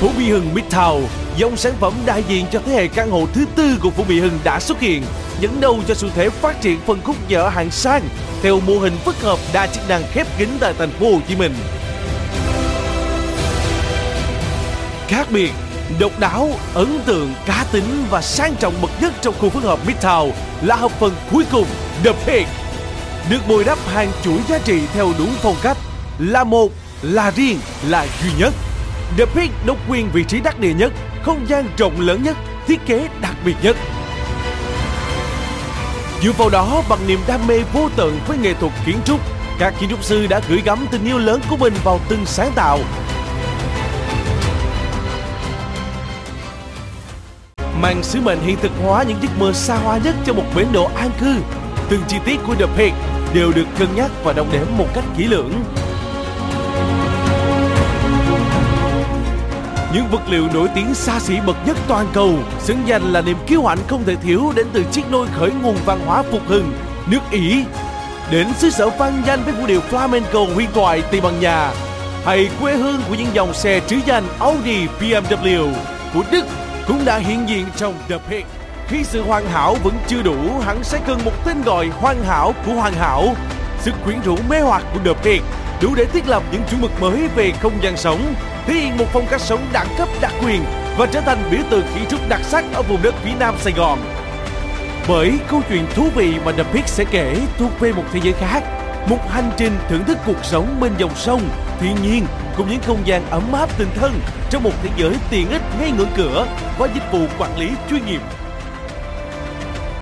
Phú Mỹ Hưng Midtown, dòng sản phẩm đại diện cho thế hệ căn hộ thứ tư của Phú Mỹ Hưng đã xuất hiện, dẫn đầu cho xu thế phát triển phân khúc nhà ở hạng sang theo mô hình phức hợp đa chức năng khép kín tại thành phố Hồ Chí Minh. Khác biệt, độc đáo, ấn tượng, cá tính và sang trọng bậc nhất trong khu phức hợp Midtown là hợp phần cuối cùng The Peak. Được bồi đắp hàng chuỗi giá trị theo đúng phong cách là một, là riêng, là duy nhất. The Peak độc quyền vị trí đắc địa nhất, không gian rộng lớn nhất, thiết kế đặc biệt nhất. Dựa vào đó bằng niềm đam mê vô tận với nghệ thuật kiến trúc, các kiến trúc sư đã gửi gắm tình yêu lớn của mình vào từng sáng tạo. Mang sứ mệnh hiện thực hóa những giấc mơ xa hoa nhất cho một bến đỗ an cư. Từng chi tiết của The Peak đều được cân nhắc và đong đếm một cách kỹ lưỡng. Những vật liệu nổi tiếng xa xỉ bậc nhất toàn cầu xứng danh là niềm kiêu hãnh không thể thiếu đến từ chiếc nôi khởi nguồn văn hóa phục hưng nước Ý đến xứ sở vang danh với vũ điệu flamenco huyền thoại Tây Ban Nha hay quê hương của những dòng xe trứ danh Audi BMW của Đức cũng đã hiện diện trong The Pit. Khi sự hoàn hảo vẫn chưa đủ, hắn sẽ cần một tên gọi hoàn hảo của hoàn hảo. Sức quyến rũ mê hoặc của The Pit đủ để thiết lập những chuẩn mực mới về không gian sống, thể hiện một phong cách sống đẳng cấp đặc quyền và trở thành biểu tượng kiến trúc đặc sắc ở vùng đất phía nam Sài Gòn. Bởi câu chuyện thú vị mà The Peak sẽ kể thuộc về một thế giới khác, một hành trình thưởng thức cuộc sống bên dòng sông, thiên nhiên cùng những không gian ấm áp tình thân trong một thế giới tiện ích ngay ngưỡng cửa và dịch vụ quản lý chuyên nghiệp